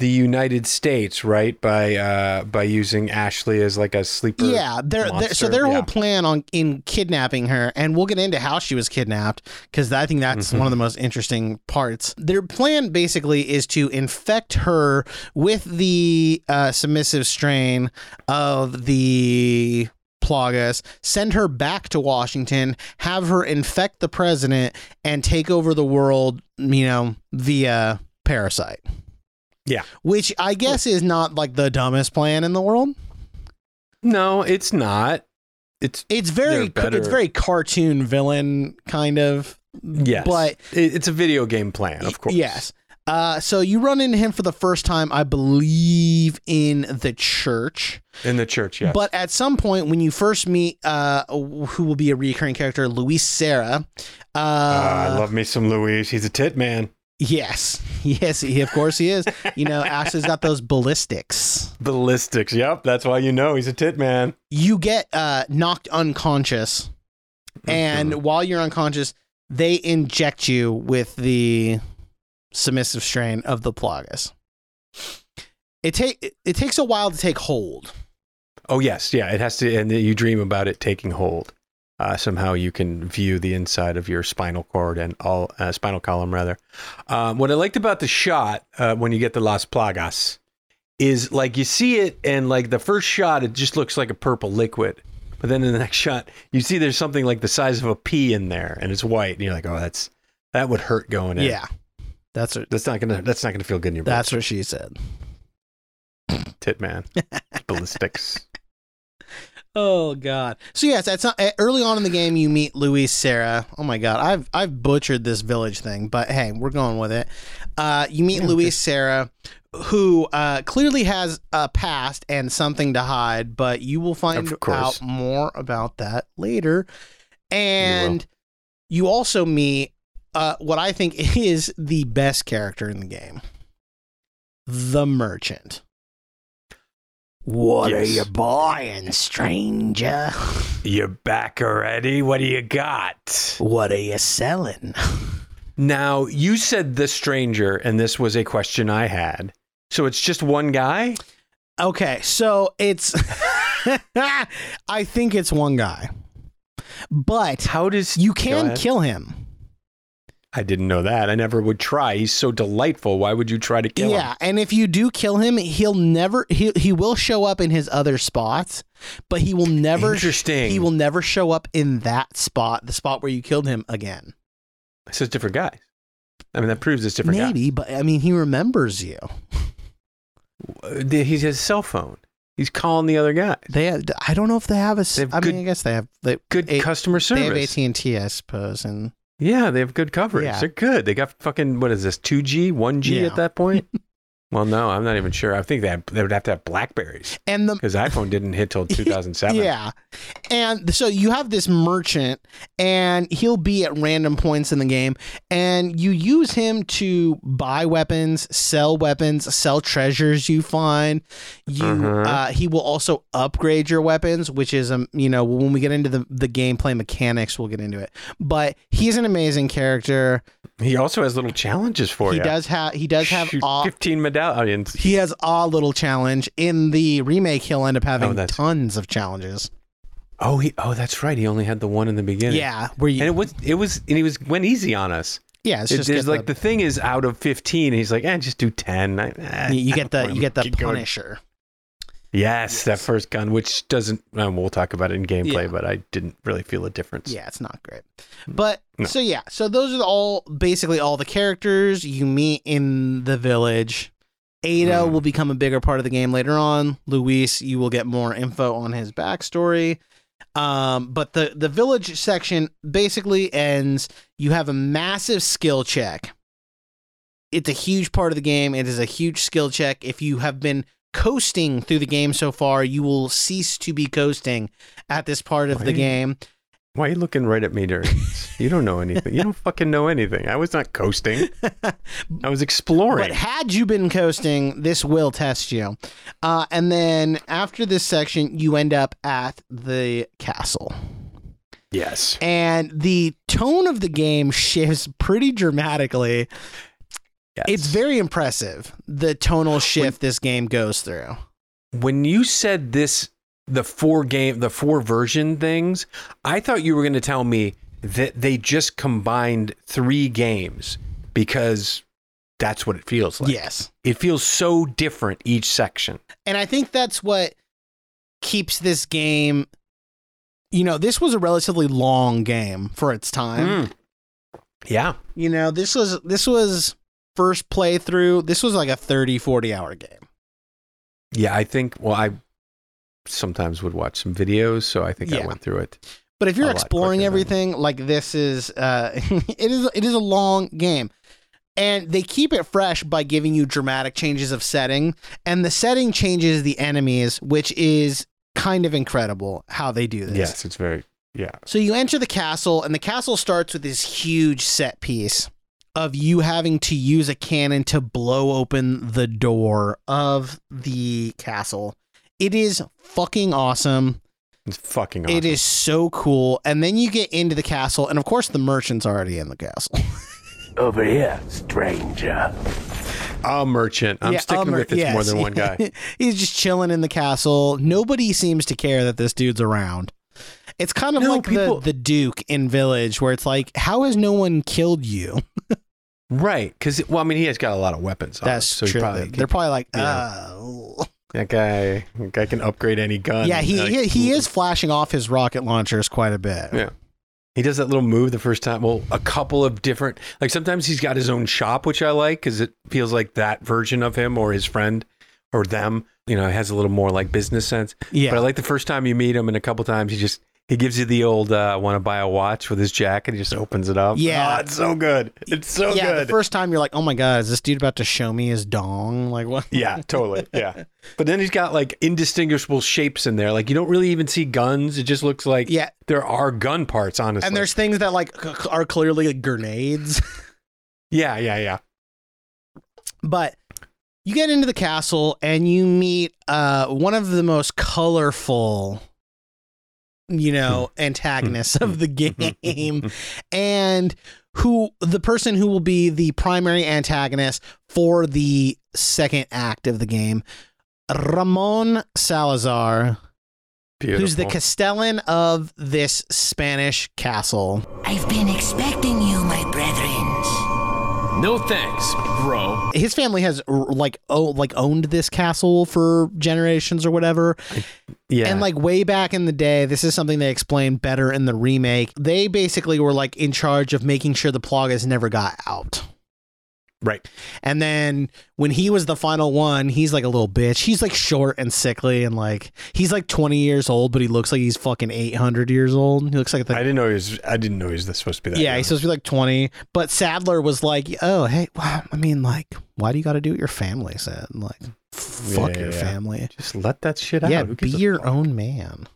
the United States, right? By uh by using Ashley as like a sleeper. Yeah, their, their so their yeah. whole plan on in kidnapping her, and we'll get into how she was kidnapped because I think that's Mhm. one of the most interesting parts. Their plan basically is to infect her with the uh, submissive strain of the Plagas, send her back to Washington, have her infect the president, and take over the world. You know, via parasite. Yeah. which I guess is not like the dumbest plan in the world. No, it's not. It's It's very it's very cartoon villain kind of. yes, But it's a video game plan, of course. yes. Uh, so you run into him for the first time, I believe, in the church. in the church. Yes, But at some point, when you first meet, uh, who will be a recurring character, Luis Serra. Uh, Ah, I love me some Luis. He's a tit man. Yes, yes, he of course he is. You know, Ashley's got those ballistics. Ballistics. Yep, that's why you know he's a tit man. You get uh, knocked unconscious, and Mm-hmm. while you're unconscious, they inject you with the submissive strain of the plagas. It take it takes a while to take hold. Oh yes, yeah. It has to, and you dream about it taking hold. Uh, somehow you can view the inside of your spinal cord and all uh, spinal column rather. Um, what I liked about the shot uh, when you get the Las Plagas is like you see it, and like the first shot, it just looks like a purple liquid. But then in the next shot, you see there's something like the size of a pea in there, and it's white, and you're like, oh, that's that would hurt going in. Yeah, that's what that's not gonna that's not gonna feel good in your that's what she said. tit man ballistics. Oh God! So yes, that's not, uh, early on in the game. You meet Luis Serra. Oh my God, I've I've butchered this village thing, but hey, we're going with it. Uh, you meet Luis Serra, who uh, clearly has a past and something to hide, but you will find out more about that later. And you also meet uh, what I think is the best character in the game, the merchant. What Yes. are you buying, stranger? You're back already? What do you got? What are you selling? Now, you said the stranger, and this was a question I had. So it's just one guy? Okay, so it's I think it's one guy. But How does you can kill him. I didn't know that. I never would try. He's so delightful. Why would you try to kill yeah, him? Yeah, and if you do kill him, he'll never he he will show up in his other spots, but he will never Interesting. he will never show up in that spot, the spot where you killed him again. So it's different guys. I mean, that proves it's different Maybe, but I mean he remembers you. guys. He has a cell phone. He's calling the other guy. They have, I don't know if they have a They have I good- mean I guess they have they, Good A- customer service. they have. AT&T I suppose and yeah, they have good coverage. Yeah. They're good. They got fucking, what is this, 2G, 1G Yeah. at that point? well, no, I'm not even sure. I think they, had, they would have to have Blackberries and the because iPhone didn't hit till 2007. Yeah. And so you have this merchant, and he'll be at random points in the game, and you use him to buy weapons, sell weapons, sell treasures you find. You Uh-huh. uh, he will also upgrade your weapons, which is um you know when we get into the the gameplay mechanics, we'll get into it. But he's an amazing character. He also has little challenges for he you. does have he does have Shoot aw- 15 medallions. He has a little challenge in the remake. He'll end up having Oh, tons of challenges. Oh, he. Oh, that's right. He only had the one in the beginning. Yeah, where you and it was it was and he was went easy on us. yeah, it's It- just get like the, thing is out of 15. He's like, eh, just do 10. I, eh, you, I get the you get the keep going. Punisher. Yes, that first gun, which doesn't. Um, we'll talk about it in gameplay, Yeah. but I didn't really feel a difference. Yeah, it's not great. But No. so yeah, so those are all basically all the characters you meet in the village. Ada Hmm. will become a bigger part of the game later on. Luis, you will get more info on his backstory. Um, but the the village section basically ends. You have a massive skill check. It's a huge part of the game. It is a huge skill check. If you have been coasting through the game so far, you will cease to be coasting at this part of the game. Why are you looking right at me during this? You don't know anything. You don't fucking know anything. I was not coasting. I was exploring. But had you been coasting, this will test you. Uh, and then after this section, you end up at the castle. yes. And the tone of the game shifts pretty dramatically. yes. It's very impressive, the tonal shift this game goes through. when you said this the four game the four version things i thought you were going to tell me that they just combined three games because that's what it feels like yes. it feels so different each section And I think that's what keeps this game. You know, this was a relatively long game for its time. Mm. yeah You know, this was this was first playthrough. This was like a 30 40 hour game. yeah i think well i sometimes would watch some videos so i think i went through it But if you're exploring quicker than- everything, like this is uh it is it is a long game. And they keep it fresh by giving you dramatic changes of setting, and the setting changes the enemies, which is kind of incredible how they do this. Yes, it's very yeah. So you enter the castle, and the castle starts with this huge set piece of you having to use a cannon to blow open the door of the castle. It is fucking awesome. it's fucking awesome. It is so cool. And then you get into the castle, and of course, the merchant's already in the castle. Over here, stranger. a merchant i'm Yeah, sticking um, with it's more than one guy He's just chilling in the castle. Nobody seems to care that this dude's around. It's kind of No, like people- the, the Duke in Village, where it's like, how has no one killed you? right because well i mean he has got a lot of weapons on him, That's so true. probably They're probably like, Yeah. oh. That guy, that guy can upgrade any gun. Yeah, he, Like, he he is flashing off his rocket launchers quite a bit. Yeah. He does that little move the first time. Well, a couple of different, like sometimes he's got his own shop, which I like because it feels like that version of him or his friend or them. You know, has a little more like business sense. Yeah. But I like the first time you meet him, and a couple times he just he gives you the old uh, "want to buy a watch" with his jacket. He just opens it up. Yeah. Oh, it's so good. It's so yeah, good. the first time you're like, oh my god, is this dude about to show me his dong? Like what? Yeah, totally. Yeah. But then he's got like indistinguishable shapes in there. Like you don't really even see guns. It just looks like Yeah. there are gun parts, honestly. And there's things that like are clearly like grenades. Yeah, yeah, yeah. but you get into the castle and you meet uh one of the most colorful you know hmm. antagonists hmm. of the hmm. game. And who the person who will be the primary antagonist for the second act of the game Ramon Salazar Beautiful. who's the castellan of this Spanish castle. I've been expecting you, my brethrens. No thanks, bro. his family has like oh like owned this castle for generations or whatever yeah. and like way back in the day this is something they explained better in the remake they basically were like in charge of making sure the plagas never got out right. and then when he was the final one he's like a little bitch he's like short and sickly and like he's like 20 years old but he looks like he's fucking 800 years old he looks like the I didn't know he was. I didn't know he was supposed to be that. yeah, young. he's supposed to be like 20. But Sadler was like, oh, hey, well, I mean, like, why do you got to do what your family said? Like, fuck Yeah, your yeah. family. Just let that shit Yeah, out. Yeah, be your fuck? own man.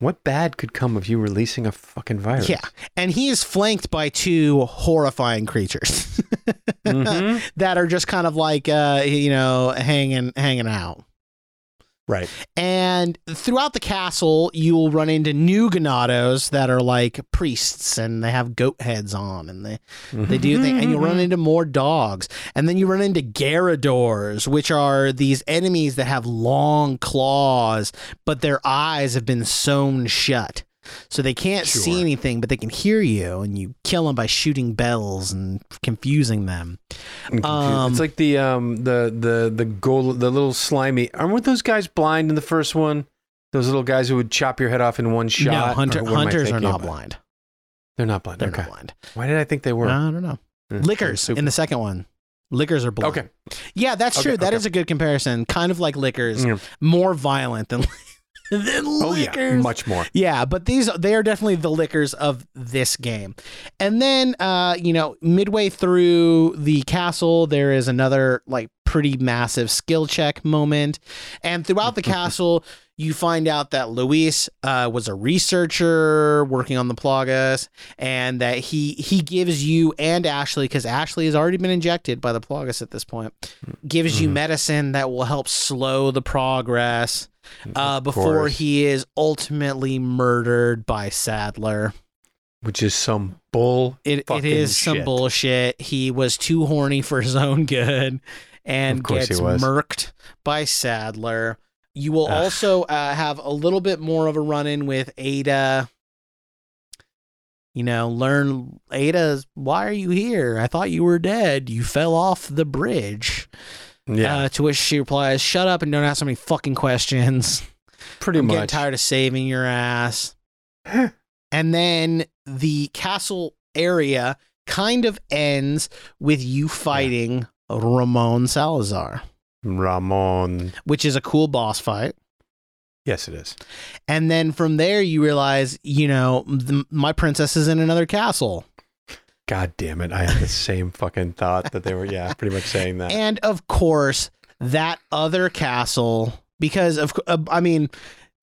What bad could come of you releasing a fucking virus? Yeah. And he is flanked by two horrifying creatures Mhm. that are just kind of like, uh, you know, hanging, hanging out. Right. And throughout the castle, you will run into new Ganados that are like priests and they have goat heads on and they, they do things. And you'll run mm-hmm. into more dogs. And then you run into Garradors, which are these enemies that have long claws, but their eyes have been sewn shut. So they can't see anything, but they can hear you, and you kill them by shooting bells and confusing them. I'm. Um, it's like the um the the the goal the little slimy. Aren't those guys blind in the first one? Those little guys who would chop your head off in one shot. no, hunter, Or what am I hunters are not about? blind. They're not blind. They're okay. not blind. Why did I think they were? I don't know. Hmm. Lickers in the second one. Lickers are blind. Okay. Yeah, that's Okay, true. That okay. is a good comparison. Kind of like Lickers, more violent than than Oh Lickers. yeah, much more. Yeah, but these they are definitely the Lickers of this game. And then uh, you know, midway through the castle, there is another like pretty massive skill check moment. And throughout the castle, you find out that Luis uh, was a researcher working on the Plagas, and that he he gives you and Ashley, because Ashley has already been injected by the Plagas at this point, gives you Mhm. medicine that will help slow the progress uh, before course. he is ultimately murdered by Sadler. which is some bull. It, it is some bullshit. He was too horny for his own good and Of course he gets murked by Sadler. You will Ugh. also uh, have a little bit more of a run in with Ada. You know, learn Ada's. why are you here? I thought you were dead. You fell off the bridge. Yeah, Uh, to which she replies, Shut up and don't ask so many fucking questions. pretty I'm getting tired of saving your ass. and then the castle area kind of ends with you fighting Ramon Salazar, Ramon. which is a cool boss fight. Yes, it is. And then from there, you realize, you know, th- my princess is in another castle. God damn it! I had the same fucking thought that they were. Yeah, pretty much saying that. And of course, that other castle, because of, uh, I mean,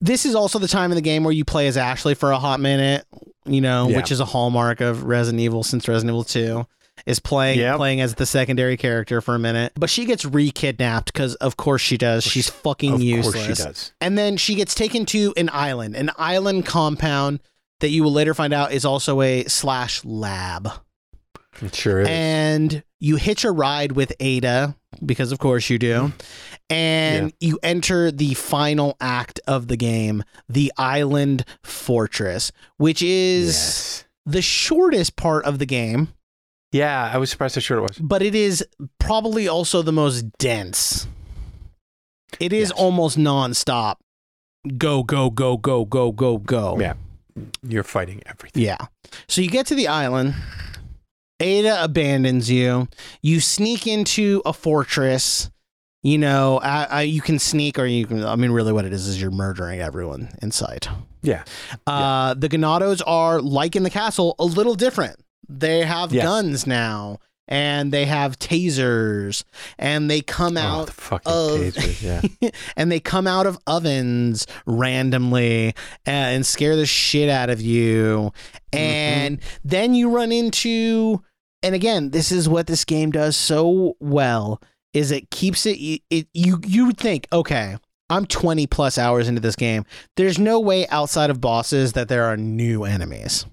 this is also the time in the game where you play as Ashley for a hot minute, you know, Yeah. which is a hallmark of Resident Evil since Resident Evil 2 is playing Yep. playing as the secondary character for a minute. But she gets re-kidnapped because of course she does. She's fucking of useless. course she does. And then she gets taken to an island, an island compound that you will later find out is also a slash lab. It sure is. And you hitch a ride with Ada because of course you do. Hmm. And you enter the final act of the game, the island fortress, which is yes. the shortest part of the game, Yeah, I was surprised how short it was. but it is probably also the most dense. It is Yes. almost nonstop. Go, go, go, go, go, go, go. Yeah, you're fighting everything. Yeah. So you get to the island. Ada abandons you. You sneak into a fortress. You know, I, I, you can sneak, or you can. I mean, really, what it is is you're murdering everyone inside. Yeah, Uh, the Ganados are like in the castle, a little different. They have Yeah. guns now, and they have tasers, and they come oh, out the of- tasers. Yeah, and they come out of ovens randomly and scare the shit out of you. Mm-hmm. And then you run into, and again, this is what this game does so well: is it keeps it. It you you would think, okay, I'm 20 plus hours into this game. There's no way outside of bosses that there are new enemies.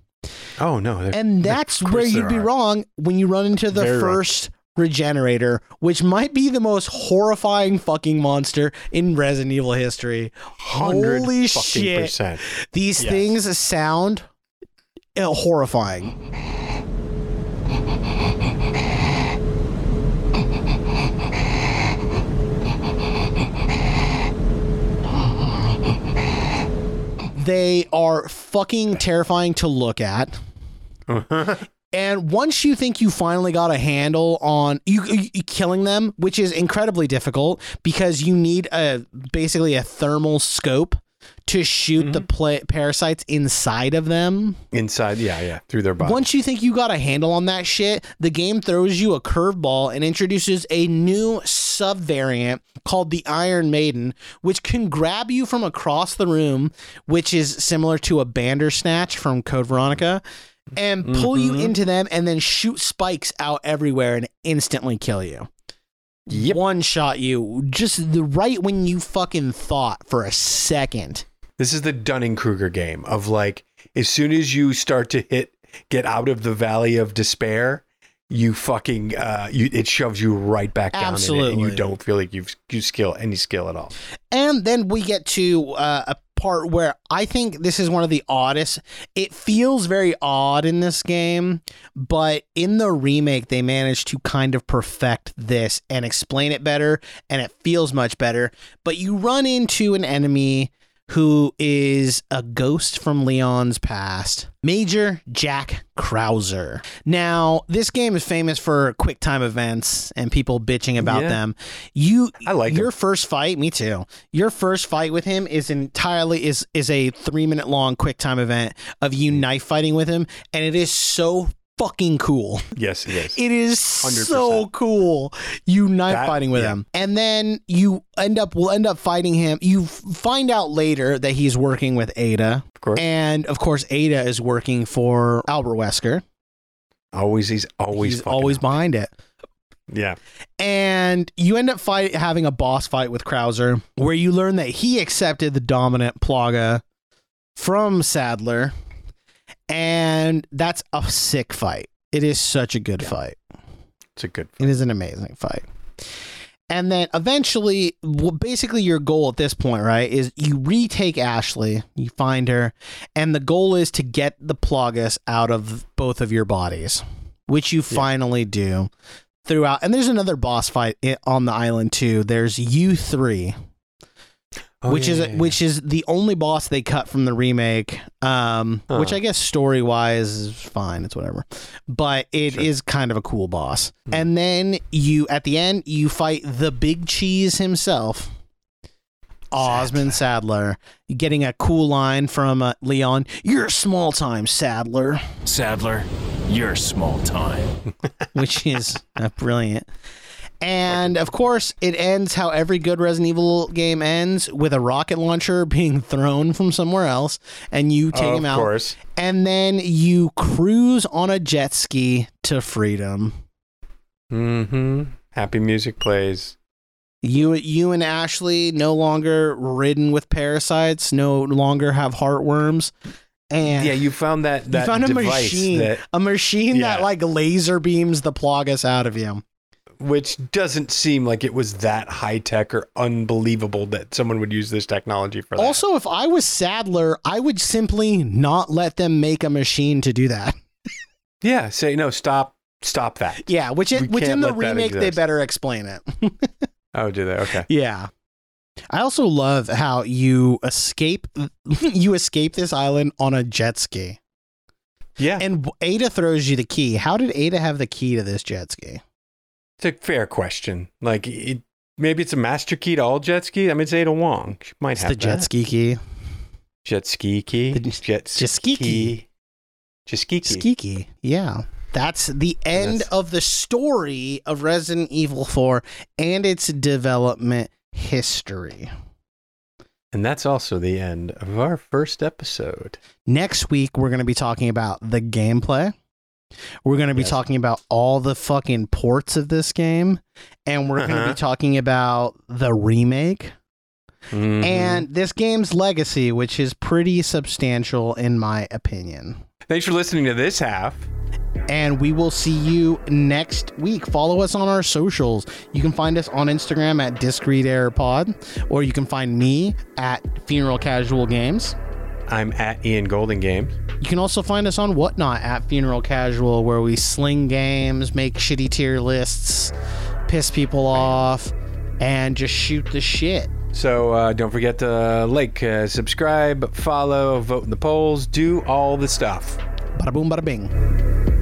Oh no, And that's where you'd be are. wrong when you run into the Very wrong. first regenerator, which might be the most horrifying fucking monster in Resident Evil history. Holy shit. percent. These Yes. things sound uh, horrifying. They are fucking terrifying to look at. And once you think you finally got a handle on you, you killing them, which is incredibly difficult because you need a basically a thermal scope to shoot the mm-hmm. pla- parasites inside of them. Inside, yeah, yeah, through their body. Once you think you got a handle on that shit, the game throws you a curveball and introduces a new subvariant called the Iron Maiden, which can grab you from across the room, which is similar to a Bandersnatch from Code Veronica, and pull you mm-hmm. into them and then shoot spikes out everywhere and instantly kill you. Yep. One shot you just the right when you fucking thought for a second. This is the Dunning Kruger game of like, as soon as you start to hit, get out of the valley of despair, you fucking uh, you it shoves you right back down it, and you don't feel like you've you skill any skill at all. And then we get to uh, a part where I think this is one of the oddest. It feels very odd in this game, but in the remake, they managed to kind of perfect this and explain it better, and it feels much better. But you run into an enemy who is a ghost from Leon's past, Major Jack Krauser. Now, this game is famous for quick time events and people bitching about Yeah. them. You I like your him. first fight, me too. Your first fight with him is entirely is is a 3 minute long quick time event of you mm. knife fighting with him and it is so fucking cool. Yes, it is. It is so 100%. cool. You knife That- fighting with yeah. him, and then you end up will end up fighting him. You find out later that he's working with Ada, of course. and of course Ada is working for Albert Wesker. always he's always he's always up. behind it. Yeah. And you end up fight having a boss fight with Krauser, where you learn that he accepted the dominant Plaga from Sadler, and that's a sick fight. It is such a good fight. It's a good It is an amazing fight. And then eventually, well, basically, your goal at this point, right, is you retake Ashley, you find her, and the goal is to get the Plagas out of both of your bodies, which you finally do throughout. And there's another boss fight on the island too. There's U three, Oh, which yeah, is yeah, yeah. which is the only boss they cut from the remake. Um, which I guess story wise is fine. It's whatever, but it is kind of a cool boss. Hmm. And then you at the end you fight the Big Cheese himself. Osmond Sadler, getting a cool line from uh, Leon. You're small time, Sadler, Sadler, you're small time. which is uh, brilliant. And of course, it ends how every good Resident Evil game ends with a rocket launcher being thrown from somewhere else, and you take of him out. course. And then you cruise on a jet ski to freedom. Mm-hmm. Happy music plays. You, you and Ashley no longer ridden with parasites, no longer have heartworms, and Yeah, you found that that you found a device machine, that a machine that like laser beams the plagas out of you. Which doesn't seem like it was that high tech or unbelievable that someone would use this technology for that. Also, if I was Sadler, I would simply not let them make a machine to do that. yeah, say no, stop, stop that. Yeah, which it, which in the remake they better explain it. Oh, do they? Okay. Yeah. I also love how you escape you escape this island on a jet ski. Yeah, And Ada throws you the key. How did Ada have the key to this jet ski? It's a fair question. Like, it, maybe it's a master key to all jet ski. I mean, it's Ada Wong. She might It's have the jet that. ski key. jet ski key. The jet ski key. Jet ski key. Ski key. Yeah. That's the end that's- of the story of Resident Evil 4 and its development history. And that's also the end of our first episode. Next week, we're going to be talking about the gameplay. We're going to be Yes. talking about all the fucking ports of this game. And we're going to Uh-huh. be talking about the remake Mhm. and this game's legacy, which is pretty substantial in my opinion. thanks for listening to this half. And we will see you next week. Follow us on our socials. You can find us on Instagram at Disc Read Error Pod, or you can find me at Funeral Casual Games. I'm at Ian Golden Games. You can also find us on Whatnot at Funeral Casual, where we sling games, make shitty tier lists, piss people off, and just shoot the shit. So uh, don't forget to like, uh, subscribe, follow, vote in the polls, do all the stuff. Bada boom, bada bing.